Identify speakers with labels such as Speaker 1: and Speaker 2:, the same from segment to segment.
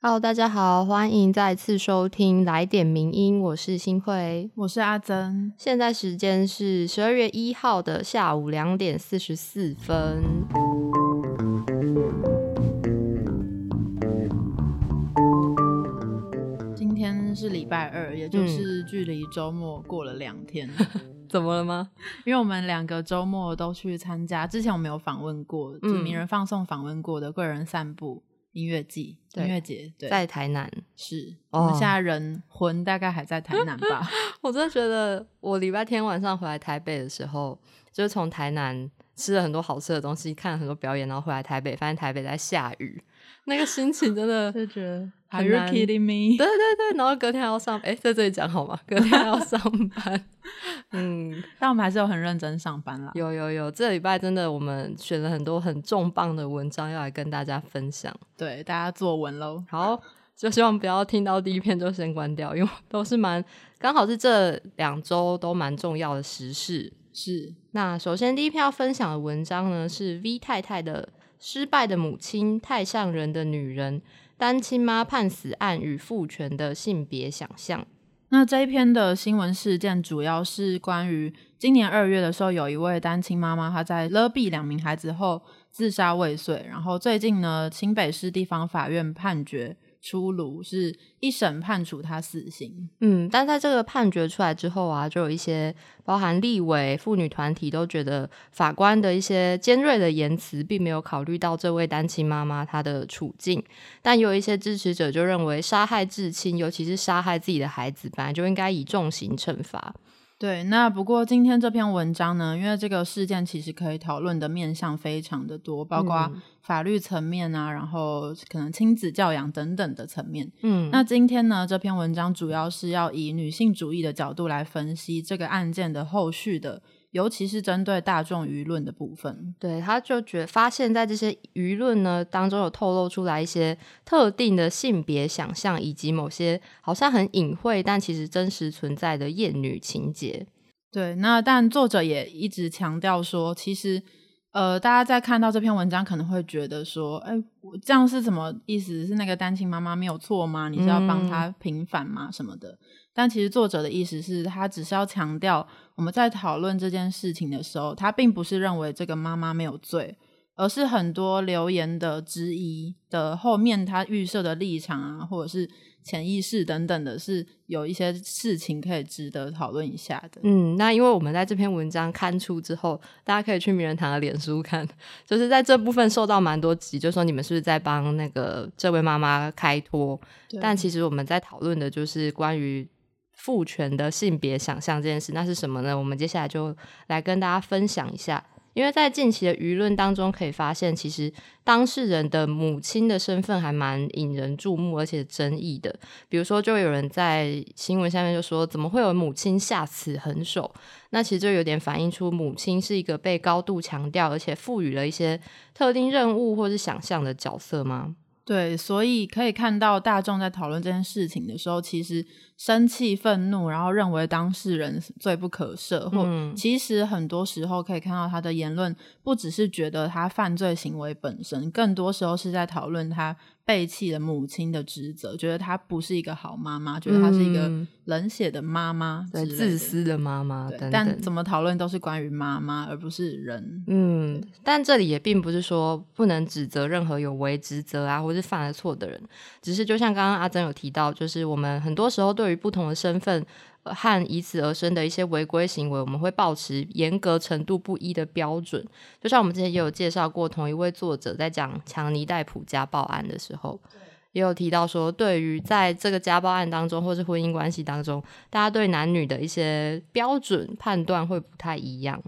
Speaker 1: Hello，大家好，欢迎再次收听来点名音，我是新慧，
Speaker 2: 我是阿珍。
Speaker 1: 现在时间是十二月一号的下午两点四十四分。
Speaker 2: 今天是礼拜二，也就是距离周末过了两天。
Speaker 1: 怎么了吗？
Speaker 2: 因为我们两个周末都去参加，之前我们有访问过，就名人放送访问过的贵人散步。音乐季、音乐节
Speaker 1: 在台南，
Speaker 2: 是我们现在人魂大概还在台南吧。
Speaker 1: 我真的觉得，我礼拜天晚上回来台北的时候，就是从台南吃了很多好吃的东西，看了很多表演，然后回来台北，发现台北在下雨。那个心情真的
Speaker 2: 就觉得，Are you kidding me？
Speaker 1: 对对对，然后隔天还要上，哎，在这里讲好吗？隔天还要上班，
Speaker 2: 嗯，但我们还是有很认真上班啦。
Speaker 1: 有有有，这礼拜真的我们选了很多很重磅的文章要来跟大家分享。
Speaker 2: 对，大家作文喽。
Speaker 1: 好，就希望不要听到第一篇就先关掉，因为都是蛮刚好是这两周都蛮重要的时事。
Speaker 2: 是，
Speaker 1: 那首先第一篇要分享的文章呢是 V 太太的。失败的母亲，太像人的女人，单亲妈判死案与父权的性别想象。
Speaker 2: 那这一篇的新闻事件主要是关于今年二月的时候，有一位单亲妈妈，她在勒毙两名孩子后自杀未遂。然后最近呢，清北市地方法院判决。出炉是一审判处他死刑，
Speaker 1: 嗯，但在这个判决出来之后啊，就有一些包含立委、妇女团体都觉得法官的一些尖锐的言辞，并没有考虑到这位单亲妈妈她的处境。但有一些支持者就认为，杀害至亲，尤其是杀害自己的孩子，本来就应该以重刑惩罚。
Speaker 2: 对，那不过今天这篇文章呢，因为这个事件其实可以讨论的面向非常的多，包括法律层面啊，然后可能亲子教养等等的层面。嗯，那今天呢，这篇文章主要是要以女性主义的角度来分析这个案件的后续的。尤其是针对大众舆论的部分，
Speaker 1: 对他就觉发现，在这些舆论呢当中，有透露出来一些特定的性别想象，以及某些好像很隐晦，但其实真实存在的厌女情节。
Speaker 2: 对，那但作者也一直强调说，其实呃，大家在看到这篇文章，可能会觉得说，哎，这样是什么意思？是那个单亲妈妈没有错吗？你是要帮她平反吗？什么的？但其实作者的意思是他只是要强调，我们在讨论这件事情的时候，他并不是认为这个妈妈没有罪，而是很多留言的质疑的后面，他预设的立场啊，或者是潜意识等等的，是有一些事情可以值得讨论一下的。
Speaker 1: 嗯，那因为我们在这篇文章刊出之后，大家可以去名人堂的脸书看，就是在这部分受到蛮多集，就说你们是不是在帮那个这位妈妈开脱？但其实我们在讨论的就是关于。父权的性别想象这件事，那是什么呢？我们接下来就来跟大家分享一下。因为在近期的舆论当中，可以发现，其实当事人的母亲的身份还蛮引人注目，而且争议的。比如说，就有人在新闻下面就说：“怎么会有母亲下此狠手？”那其实就有点反映出母亲是一个被高度强调，而且赋予了一些特定任务或是想象的角色吗？
Speaker 2: 对，所以可以看到大众在讨论这件事情的时候，其实。生气、愤怒，然后认为当事人罪不可赦，或其实很多时候可以看到他的言论，不只是觉得他犯罪行为本身，更多时候是在讨论他背弃了母亲的职责，觉得她不是一个好妈妈，觉得她是一个冷血的妈妈，
Speaker 1: 对，自私的妈妈。
Speaker 2: 但怎么讨论都是关于妈妈，而不是人。
Speaker 1: 嗯，但这里也并不是说不能指责任何有违职责啊，或是犯了错的人，只是就像刚刚阿珍有提到，就是我们很多时候对。对于不同的身份和以此而生的一些违规行为，我们会保持严格程度不一的标准。就像我们之前也有介绍过，同一位作者在讲强尼戴普家暴案的时候，也有提到说，对于在这个家暴案当中，或是婚姻关系当中，大家对男女的一些标准判断会不太一样。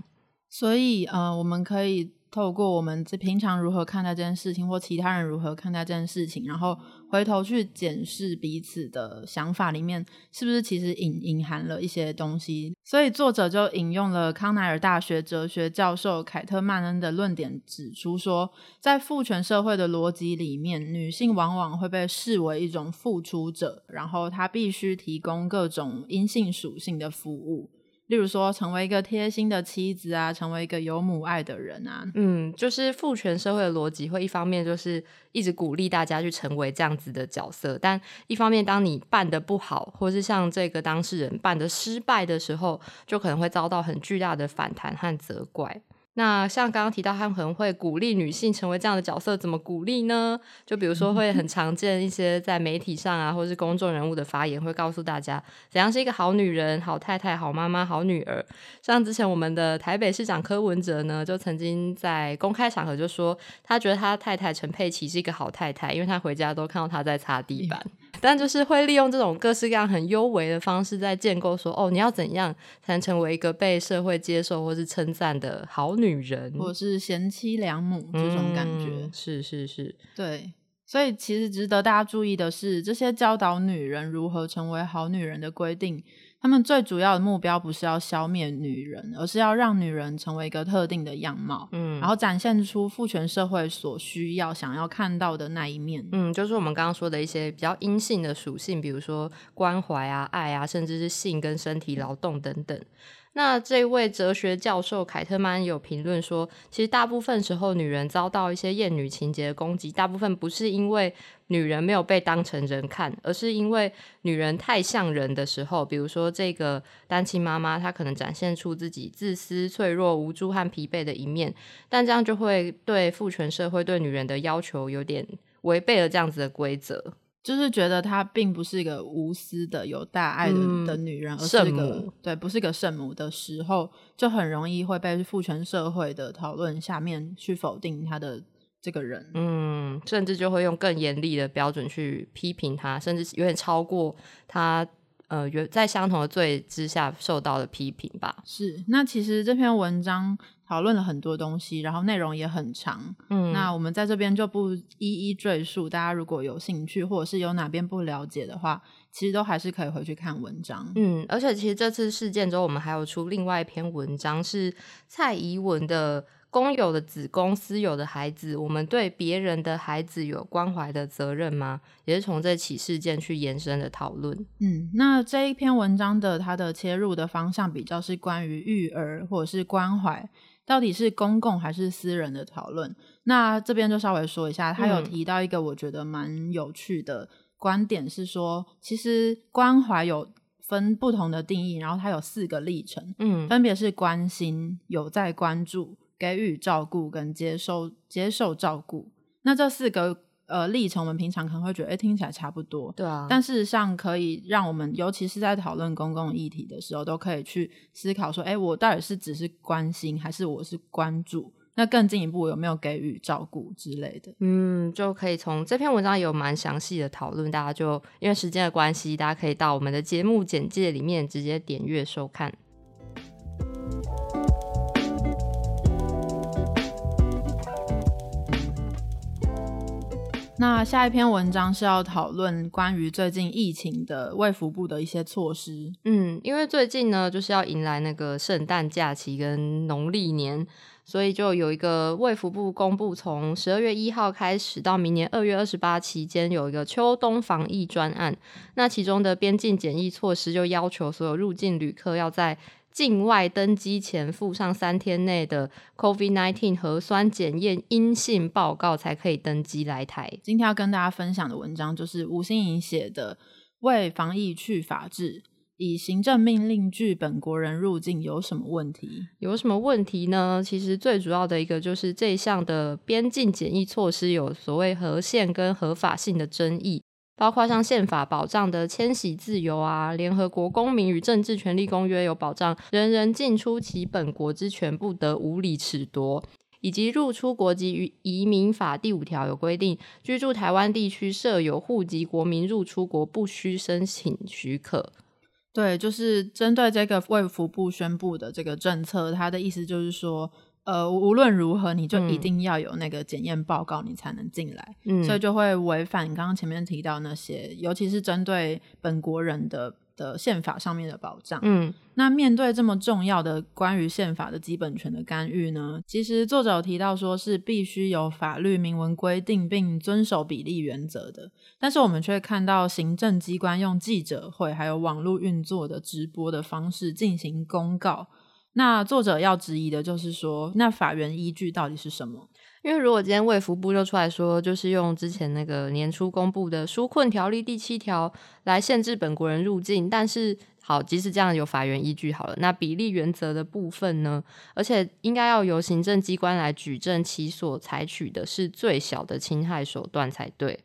Speaker 2: 所以，呃，我们可以。透过我们这平常如何看待这件事情，或其他人如何看待这件事情，然后回头去检视彼此的想法里面，是不是其实隐隐含了一些东西？所以作者就引用了康奈尔大学哲学教授凯特曼恩的论点，指出说，在父权社会的逻辑里面，女性往往会被视为一种付出者，然后她必须提供各种阴性属性的服务。例如说，成为一个贴心的妻子啊，成为一个有母爱的人啊。
Speaker 1: 嗯，就是父权社会的逻辑，会一方面就是一直鼓励大家去成为这样子的角色，但一方面，当你办的不好，或是像这个当事人办的失败的时候，就可能会遭到很巨大的反弹和责怪。那像刚刚提到，他们可能会鼓励女性成为这样的角色，怎么鼓励呢？就比如说，会很常见一些在媒体上啊，或是公众人物的发言，会告诉大家怎样是一个好女人、好太太、好妈妈、好女儿。像之前我们的台北市长柯文哲呢，就曾经在公开场合就说，他觉得他太太陈佩琪是一个好太太，因为他回家都看到他在擦地板。但就是会利用这种各式各样很优微的方式，在建构说，哦，你要怎样才能成为一个被社会接受或是称赞的好女人，
Speaker 2: 或是贤妻良母这种感觉？
Speaker 1: 是是是，
Speaker 2: 对。所以其实值得大家注意的是，这些教导女人如何成为好女人的规定。他们最主要的目标不是要消灭女人，而是要让女人成为一个特定的样貌，嗯，然后展现出父权社会所需要、想要看到的那一面，
Speaker 1: 嗯，就是我们刚刚说的一些比较阴性的属性，比如说关怀啊、爱啊，甚至是性跟身体劳动等等。那这位哲学教授凯特曼有评论说，其实大部分时候女人遭到一些厌女情节的攻击，大部分不是因为女人没有被当成人看，而是因为女人太像人的时候，比如说这个单亲妈妈，她可能展现出自己自私、脆弱、无助和疲惫的一面，但这样就会对父权社会对女人的要求有点违背了这样子的规则。
Speaker 2: 就是觉得她并不是一个无私的、有大爱的的女人，而是一个对，不是一个圣母的时候，就很容易会被父权社会的讨论下面去否定她的这个人。
Speaker 1: 嗯，甚至就会用更严厉的标准去批评她，甚至有点超过她呃，在相同的罪之下受到的批评吧。
Speaker 2: 是，那其实这篇文章。讨论了很多东西，然后内容也很长。嗯，那我们在这边就不一一赘述。大家如果有兴趣，或者是有哪边不了解的话，其实都还是可以回去看文章。
Speaker 1: 嗯，而且其实这次事件之后，我们还有出另外一篇文章，是蔡怡文的。公有的子宫，私有的孩子，我们对别人的孩子有关怀的责任吗？也是从这起事件去延伸的讨论。
Speaker 2: 嗯，那这一篇文章的它的切入的方向比较是关于育儿或者是关怀，到底是公共还是私人的讨论。那这边就稍微说一下，他有提到一个我觉得蛮有趣的观点，是说其实关怀有分不同的定义，然后它有四个历程，嗯，分别是关心、有在关注。给予照顾跟接受接受照顾，那这四个呃历程，我们平常可能会觉得，哎，听起来差不多，
Speaker 1: 对啊。
Speaker 2: 但事实上，可以让我们，尤其是在讨论公共议题的时候，都可以去思考说，哎，我到底是只是关心，还是我是关注？那更进一步，有没有给予照顾之类的？
Speaker 1: 嗯，就可以从这篇文章有蛮详细的讨论，大家就因为时间的关系，大家可以到我们的节目简介里面直接点阅收看。
Speaker 2: 那下一篇文章是要讨论关于最近疫情的卫福部的一些措施。
Speaker 1: 嗯，因为最近呢就是要迎来那个圣诞假期跟农历年，所以就有一个卫福部公布，从十二月一号开始到明年二月二十八期间，有一个秋冬防疫专案。那其中的边境检疫措施就要求所有入境旅客要在境外登机前附上三天内的 COVID-19 核酸检验阴性报告，才可以登机来台。
Speaker 2: 今天要跟大家分享的文章就是吴欣颖写的《为防疫去法治》，以行政命令拒本国人入境有什么问题？
Speaker 1: 有什么问题呢？其实最主要的一个就是这一项的边境检疫措施有所谓合宪跟合法性的争议。包括像宪法保障的迁徙自由啊，联合国公民与政治权利公约有保障人人进出其本国之权不得无理褫夺，以及入出国籍与移民法第五条有规定，居住台湾地区设有户籍国民入出国不需申请许可。
Speaker 2: 对，就是针对这个卫福部宣布的这个政策，他的意思就是说。呃，无论如何，你就一定要有那个检验报告，你才能进来，所以就会违反刚刚前面提到那些，尤其是针对本国人的的宪法上面的保障。
Speaker 1: 嗯，
Speaker 2: 那面对这么重要的关于宪法的基本权的干预呢？其实作者有提到说是必须有法律明文规定并遵守比例原则的，但是我们却看到行政机关用记者会还有网络运作的直播的方式进行公告。那作者要质疑的就是说，那法源依据到底是什么？
Speaker 1: 因为如果今天卫福部就出来说，就是用之前那个年初公布的纾困条例第七条来限制本国人入境，但是好，即使这样有法源依据好了，那比例原则的部分呢？而且应该要由行政机关来举证其所采取的是最小的侵害手段才对。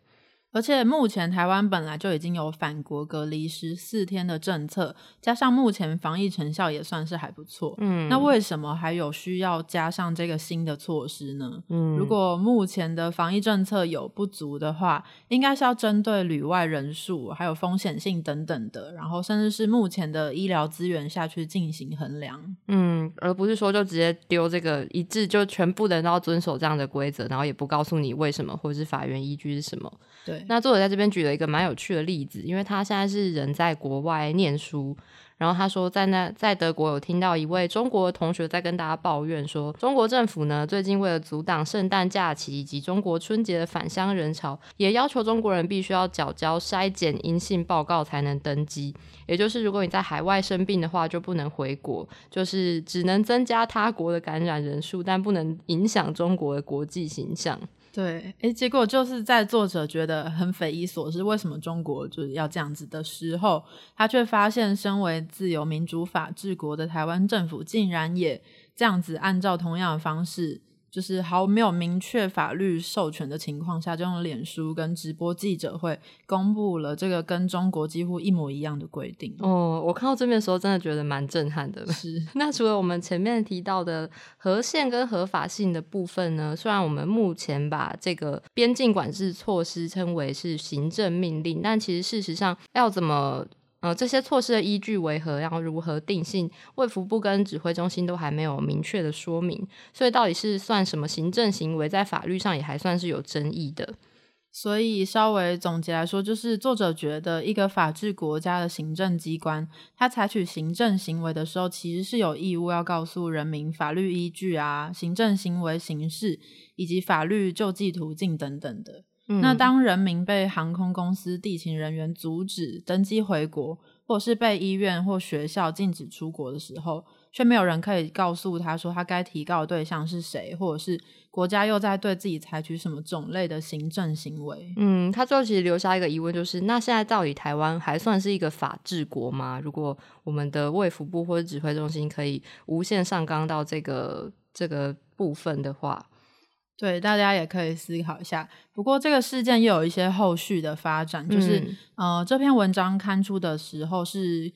Speaker 2: 而且目前台湾本来就已经有返国隔离十四天的政策，加上目前防疫成效也算是还不错。
Speaker 1: 嗯，
Speaker 2: 那为什么还有需要加上这个新的措施呢？
Speaker 1: 嗯，
Speaker 2: 如果目前的防疫政策有不足的话，应该是要针对旅外人数、还有风险性等等的，然后甚至是目前的医疗资源下去进行衡量。
Speaker 1: 嗯，而不是说就直接丢这个一致，就全部的人都要遵守这样的规则，然后也不告诉你为什么或者是法源依据是什么。
Speaker 2: 对，
Speaker 1: 那作者在这边举了一个蛮有趣的例子，因为他现在是人在国外念书，然后他说在那在德国有听到一位中国同学在跟大家抱怨说，中国政府呢最近为了阻挡圣诞假期以及中国春节的返乡人潮，也要求中国人必须要缴交筛检阴性报告才能登机，也就是如果你在海外生病的话就不能回国，就是只能增加他国的感染人数，但不能影响中国的国际形象。
Speaker 2: 对，诶，结果就是在作者觉得很匪夷所思，为什么中国就是要这样子的时候，他却发现身为自由民主法治国的台湾政府，竟然也这样子按照同样的方式。就是毫没有明确法律授权的情况下，就用脸书跟直播记者会公布了这个跟中国几乎一模一样的规定。
Speaker 1: 哦，我看到这边的时候，真的觉得蛮震撼的。
Speaker 2: 是，
Speaker 1: 那除了我们前面提到的合宪跟合法性的部分呢？虽然我们目前把这个边境管制措施称为是行政命令，但其实事实上要怎么？呃，这些措施的依据为何，然后如何定性？卫福部跟指挥中心都还没有明确的说明，所以到底是算什么行政行为，在法律上也还算是有争议的。
Speaker 2: 所以稍微总结来说，就是作者觉得一个法治国家的行政机关，它采取行政行为的时候，其实是有义务要告诉人民法律依据啊、行政行为形式以及法律救济途径等等的。那当人民被航空公司地勤人员阻止登机回国，或是被医院或学校禁止出国的时候，却没有人可以告诉他说他该提告的对象是谁，或者是国家又在对自己采取什么种类的行政行为。
Speaker 1: 嗯，他最后其实留下一个疑问，就是那现在到底台湾还算是一个法治国吗？如果我们的卫福部或者指挥中心可以无限上纲到这个这个部分的话。
Speaker 2: 对，大家也可以思考一下。不过这个事件又有一些后续的发展，就是呃，这篇文章刊出的时候是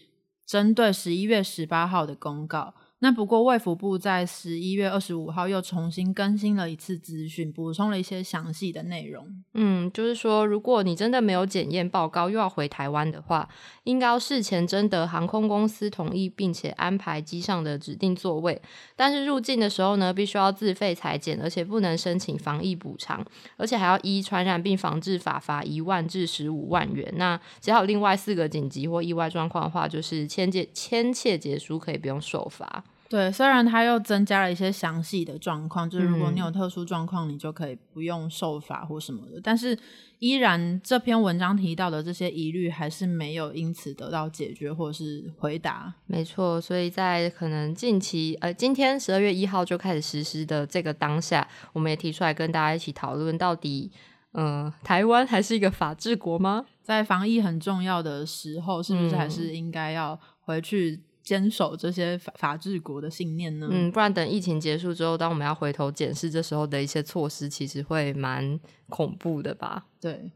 Speaker 2: 针对十一月十八号的公告。那不过，卫福部在十一月二十五号又重新更新了一次资讯，补充了一些详细的内容。
Speaker 1: 嗯，就是说，如果你真的没有检验报告，又要回台湾的话，应该要事前征得航空公司同意，并且安排机上的指定座位。但是入境的时候呢，必须要自费裁剪，而且不能申请防疫补偿，而且还要依传染病防治法罚一万至十五万元。那只要有另外四个紧急或意外状况的话，就是签结签切结束可以不用受罚。
Speaker 2: 对，虽然他又增加了一些详细的状况，就是如果你有特殊状况，你就可以不用受罚或什么的，但是依然这篇文章提到的这些疑虑还是没有因此得到解决或是回答。
Speaker 1: 没错，所以在可能近期，呃，今天十二月一号就开始实施的这个当下，我们也提出来跟大家一起讨论，到底，呃，台湾还是一个法治国吗？
Speaker 2: 在防疫很重要的时候，是不是还是应该要回去？坚守这些法法治国的信念呢？
Speaker 1: 嗯，不然等疫情结束之后，当我们要回头检视这时候的一些措施，其实会蛮恐怖的吧？
Speaker 2: 对。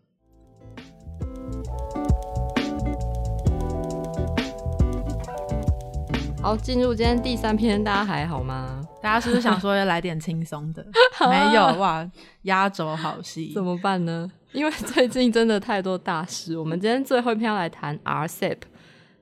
Speaker 1: 好，进入今天第三篇，大家还好吗？
Speaker 2: 大家是不是想说要来点轻松的？没有哇，压轴好戏，
Speaker 1: 怎么办呢？因为最近真的太多大事。我们今天最后一篇要来谈 RCEP。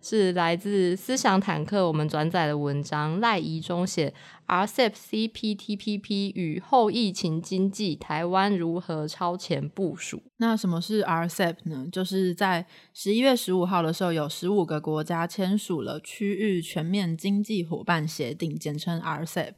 Speaker 1: 是来自思想坦克我们转载的文章，赖怡中写 RCEP CPTPP 与后疫情经济，台湾如何超前部署？
Speaker 2: 那什么是 RCEP 呢？就是在十一月十五号的时候，有十五个国家签署了区域全面经济伙伴协定，简称 RCEP。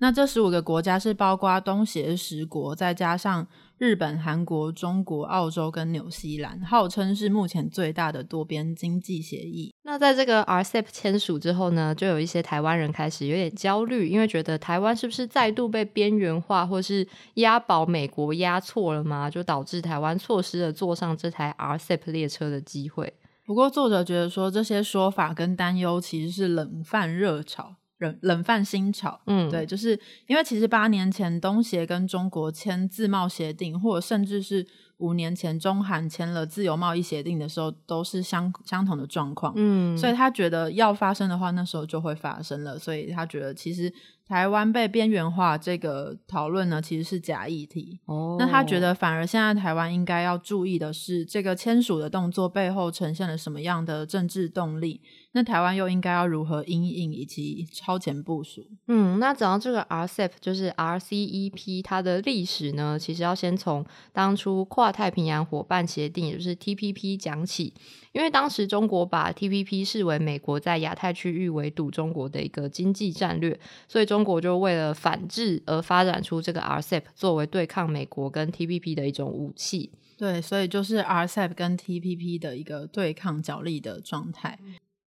Speaker 2: 那这十五个国家是包括东协十国，再加上。日本、韩国、中国、澳洲跟纽西兰，号称是目前最大的多边经济协议。
Speaker 1: 那在这个 RCEP 签署之后呢，就有一些台湾人开始有点焦虑，因为觉得台湾是不是再度被边缘化，或是押宝美国押错了吗？就导致台湾错失了坐上这台 RCEP 列车的机会。
Speaker 2: 不过作者觉得说，这些说法跟担忧其实是冷饭热炒。冷冷饭新炒，嗯，对，就是因为其实八年前东协跟中国签自贸协定，或者甚至是五年前中韩签了自由贸易协定的时候，都是相相同的状况，嗯，所以他觉得要发生的话，那时候就会发生了，所以他觉得其实。台湾被边缘化这个讨论呢，其实是假议题。哦，那他觉得反而现在台湾应该要注意的是，这个签署的动作背后呈现了什么样的政治动力？那台湾又应该要如何应应以及超前部署？
Speaker 1: 嗯，那讲到这个 RCEP，就是 RCEP，它的历史呢，其实要先从当初跨太平洋伙伴协定，也就是 TPP 讲起。因为当时中国把 TPP 视为美国在亚太区域围堵中国的一个经济战略，所以中国就为了反制而发展出这个 RCEP 作为对抗美国跟 TPP 的一种武器。
Speaker 2: 对，所以就是 RCEP 跟 TPP 的一个对抗角力的状态。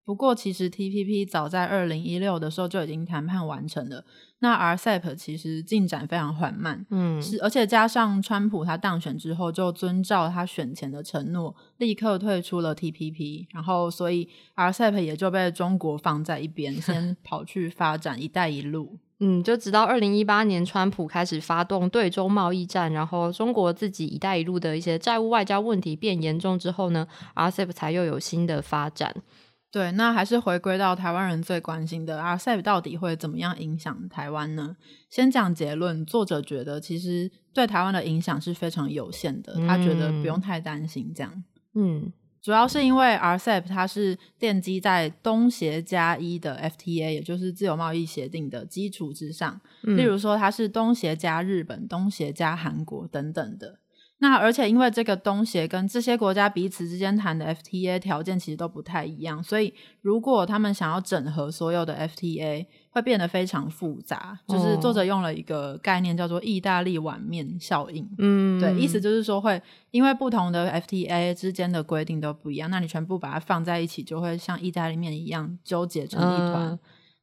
Speaker 2: 不过，其实 TPP 早在二零一六的时候就已经谈判完成了。那 RCEP 其实进展非常缓慢，嗯，是而且加上川普他当选之后，就遵照他选前的承诺，立刻退出了 TPP，然后所以 RCEP 也就被中国放在一边，先 跑去发展“一带一路”。
Speaker 1: 嗯，就直到二零一八年，川普开始发动对中贸易战，然后中国自己“一带一路”的一些债务外交问题变严重之后呢，RCEP 才又有新的发展。
Speaker 2: 对，那还是回归到台湾人最关心的 RCEP 到底会怎么样影响台湾呢？先讲结论，作者觉得其实对台湾的影响是非常有限的，他觉得不用太担心这样。嗯，主要是因为 RCEP 它是奠基在东协加一的 FTA，也就是自由贸易协定的基础之上。例如说，它是东协加日本、东协加韩国等等的。那而且因为这个东协跟这些国家彼此之间谈的 FTA 条件其实都不太一样，所以如果他们想要整合所有的 FTA，会变得非常复杂。就是作者用了一个概念叫做“意大利碗面效应”，嗯，对，意思就是说会因为不同的 FTA 之间的规定都不一样，那你全部把它放在一起，就会像意大利面一样纠结成一团。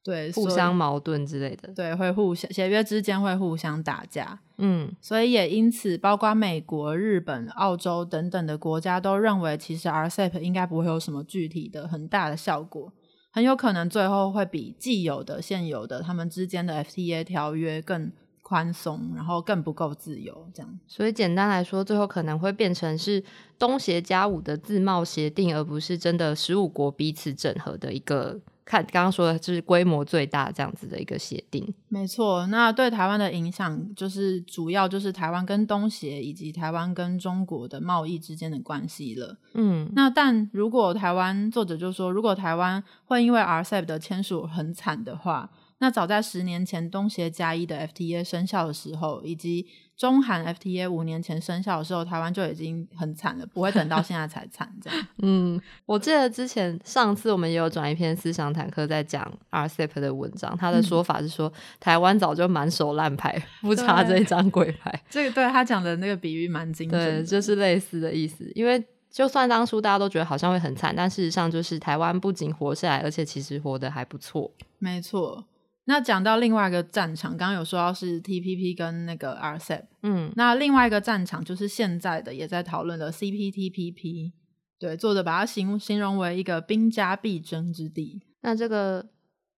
Speaker 2: 对，
Speaker 1: 互相矛盾之类的，
Speaker 2: 对，会互相协约之间会互相打架，嗯，所以也因此，包括美国、日本、澳洲等等的国家都认为，其实 RCEP 应该不会有什么具体的很大的效果，很有可能最后会比既有的现有的他们之间的 FTA 条约更宽松，然后更不够自由，这样。
Speaker 1: 所以简单来说，最后可能会变成是东协加五的自贸协定，而不是真的十五国彼此整合的一个。看刚刚说的，就是规模最大这样子的一个协定。
Speaker 2: 没错，那对台湾的影响，就是主要就是台湾跟东协以及台湾跟中国的贸易之间的关系了。嗯，那但如果台湾作者就说，如果台湾会因为 RCEP 的签署很惨的话。那早在十年前东协加一的 FTA 生效的时候，以及中韩 FTA 五年前生效的时候，台湾就已经很惨了，不会等到现在才惨这样。
Speaker 1: 嗯，我记得之前上次我们也有转一篇思想坦克在讲 RCEP 的文章，他的说法是说台湾早就满手烂牌，不差这一张鬼牌。
Speaker 2: 这个对他讲的那个比喻蛮精准，
Speaker 1: 对，就是类似的意思。因为就算当初大家都觉得好像会很惨，但事实上就是台湾不仅活下来，而且其实活得还不错。
Speaker 2: 没错。那讲到另外一个战场，刚刚有说到是 TPP 跟那个 RCEP，嗯，那另外一个战场就是现在的也在讨论的 CPTPP，对，作者把它形形容为一个兵家必争之地。
Speaker 1: 那这个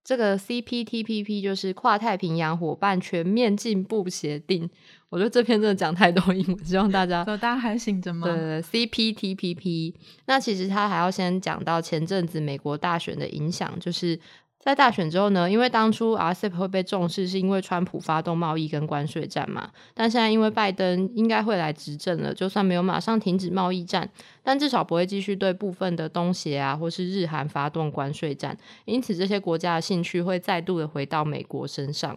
Speaker 1: 这个 CPTPP 就是跨太平洋伙伴全面进步协定。我觉得这篇真的讲太多英文，希望大家
Speaker 2: 大家还醒着吗？
Speaker 1: 对，CPTPP。那其实他还要先讲到前阵子美国大选的影响，就是。在大选之后呢，因为当初 RCEP 会被重视，是因为川普发动贸易跟关税战嘛。但现在因为拜登应该会来执政了，就算没有马上停止贸易战，但至少不会继续对部分的东协啊或是日韩发动关税战。因此，这些国家的兴趣会再度的回到美国身上。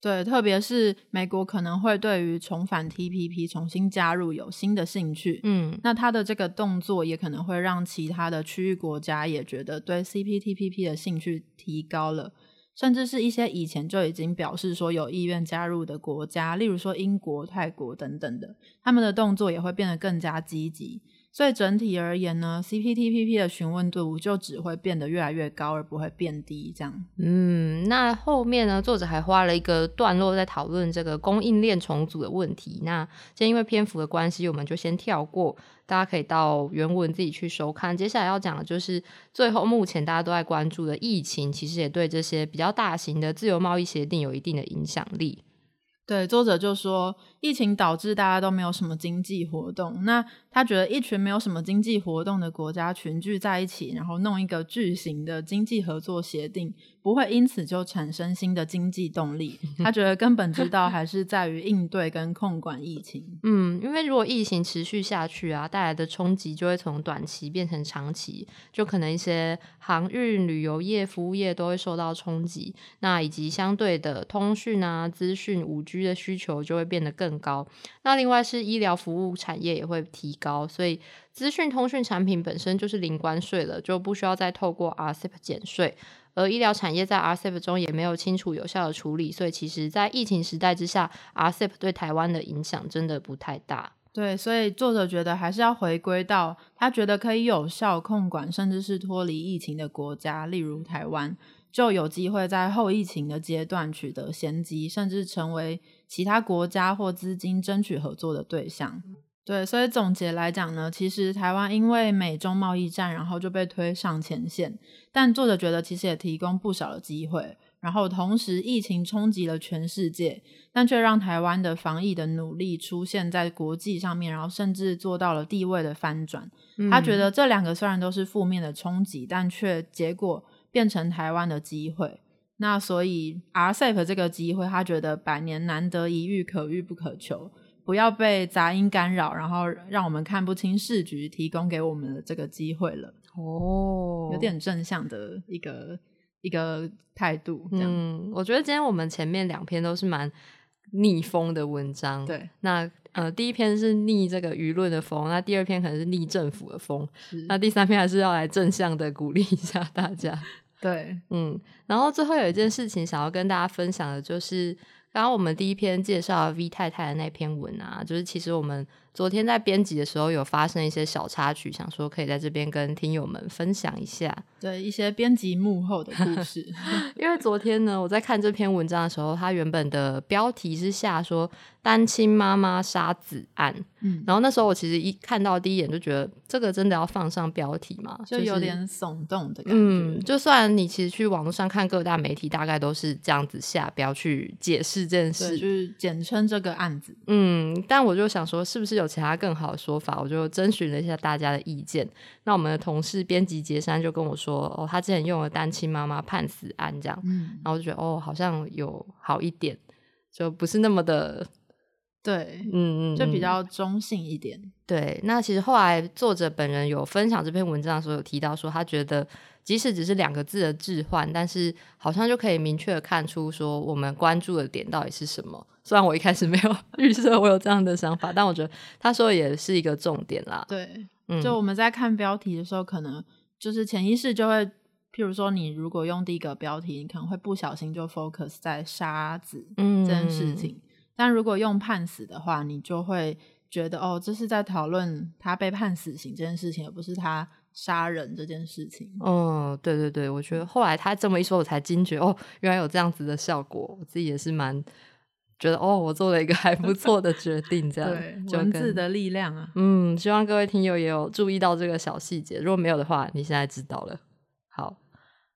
Speaker 2: 对，特别是美国可能会对于重返 TPP 重新加入有新的兴趣，嗯，那他的这个动作也可能会让其他的区域国家也觉得对 CPTPP 的兴趣提高了，甚至是一些以前就已经表示说有意愿加入的国家，例如说英国、泰国等等的，他们的动作也会变得更加积极。所以整体而言呢，CPTPP 的询问度就只会变得越来越高，而不会变低。这样，
Speaker 1: 嗯，那后面呢，作者还花了一个段落在讨论这个供应链重组的问题。那今天因为篇幅的关系，我们就先跳过，大家可以到原文自己去收看。接下来要讲的就是最后目前大家都在关注的疫情，其实也对这些比较大型的自由贸易协定有一定的影响力。
Speaker 2: 对，作者就说，疫情导致大家都没有什么经济活动。那他觉得一群没有什么经济活动的国家群聚在一起，然后弄一个巨型的经济合作协定。不会因此就产生新的经济动力。他觉得根本之道还是在于应对跟控管疫情。
Speaker 1: 嗯，因为如果疫情持续下去啊，带来的冲击就会从短期变成长期，就可能一些航运、旅游业、服务业都会受到冲击。那以及相对的通讯啊、资讯、五 G 的需求就会变得更高。那另外是医疗服务产业也会提高，所以资讯通讯产品本身就是零关税了，就不需要再透过 RCEP 减税。而医疗产业在 RCEP 中也没有清楚有效的处理，所以其实，在疫情时代之下，RCEP 对台湾的影响真的不太大。
Speaker 2: 对，所以作者觉得还是要回归到他觉得可以有效控管，甚至是脱离疫情的国家，例如台湾，就有机会在后疫情的阶段取得先机，甚至成为其他国家或资金争取合作的对象。对，所以总结来讲呢，其实台湾因为美中贸易战，然后就被推上前线。但作者觉得，其实也提供不少的机会。然后同时，疫情冲击了全世界，但却让台湾的防疫的努力出现在国际上面，然后甚至做到了地位的翻转。他觉得这两个虽然都是负面的冲击，但却结果变成台湾的机会。那所以 RCEP 这个机会，他觉得百年难得一遇，可遇不可求。不要被杂音干扰，然后让我们看不清市局提供给我们的这个机会了。哦，有点正向的一个一个态度。嗯，
Speaker 1: 我觉得今天我们前面两篇都是蛮逆风的文章。
Speaker 2: 对，
Speaker 1: 那呃，第一篇是逆这个舆论的风，那第二篇可能是逆政府的风，那第三篇还是要来正向的鼓励一下大家。
Speaker 2: 对，
Speaker 1: 嗯，然后最后有一件事情想要跟大家分享的，就是。然后我们第一篇介绍 V 太太的那篇文啊，就是其实我们。昨天在编辑的时候有发生一些小插曲，想说可以在这边跟听友们分享一下，
Speaker 2: 对一些编辑幕后的故事。
Speaker 1: 因为昨天呢，我在看这篇文章的时候，它原本的标题是下说单亲妈妈杀子案，嗯，然后那时候我其实一看到第一眼就觉得这个真的要放上标题嘛，
Speaker 2: 就有点耸动的感觉。嗯，
Speaker 1: 就算你其实去网络上看各大媒体，大概都是这样子下标去解释这件事，
Speaker 2: 就是简称这个案子。
Speaker 1: 嗯，但我就想说，是不是有？其他更好的说法，我就征询了一下大家的意见。那我们的同事编辑杰山就跟我说：“哦，他之前用了单亲妈妈判死案这样。”然后我就觉得哦，好像有好一点，就不是那么的
Speaker 2: 对，嗯嗯，就比较中性一点。
Speaker 1: 对，那其实后来作者本人有分享这篇文章的时候，有提到说，他觉得即使只是两个字的置换，但是好像就可以明确的看出说我们关注的点到底是什么。虽然我一开始没有 预设我有这样的想法，但我觉得他说也是一个重点啦。
Speaker 2: 对，就我们在看标题的时候，可能就是潜意识就会，譬如说，你如果用第一个标题，你可能会不小心就 focus 在沙子这件事情，但如果用判死的话，你就会。觉得哦，这是在讨论他被判死刑这件事情，而不是他杀人这件事情。
Speaker 1: 哦，对对对，我觉得后来他这么一说，我才惊觉哦，原来有这样子的效果。我自己也是蛮觉得哦，我做了一个 还不错的决定。这样，
Speaker 2: 对，文字的力量啊。
Speaker 1: 嗯，希望各位听友也有注意到这个小细节。如果没有的话，你现在知道了。好，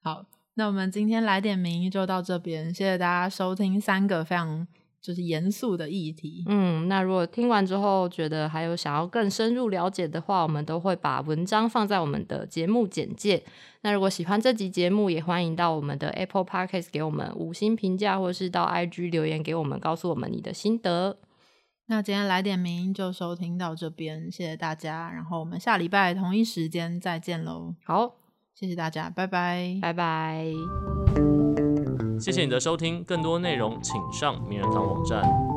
Speaker 2: 好，那我们今天来点名就到这边，谢谢大家收听三个非常。就是严肃的议题。
Speaker 1: 嗯，那如果听完之后觉得还有想要更深入了解的话，我们都会把文章放在我们的节目简介。那如果喜欢这集节目，也欢迎到我们的 Apple Podcast 给我们五星评价，或是到 IG 留言给我们，告诉我们你的心得。
Speaker 2: 那今天来点名就收听到这边，谢谢大家。然后我们下礼拜同一时间再见喽。
Speaker 1: 好，
Speaker 2: 谢谢大家，拜拜，
Speaker 1: 拜拜。
Speaker 3: 谢谢你的收听，更多内容请上名人堂网站。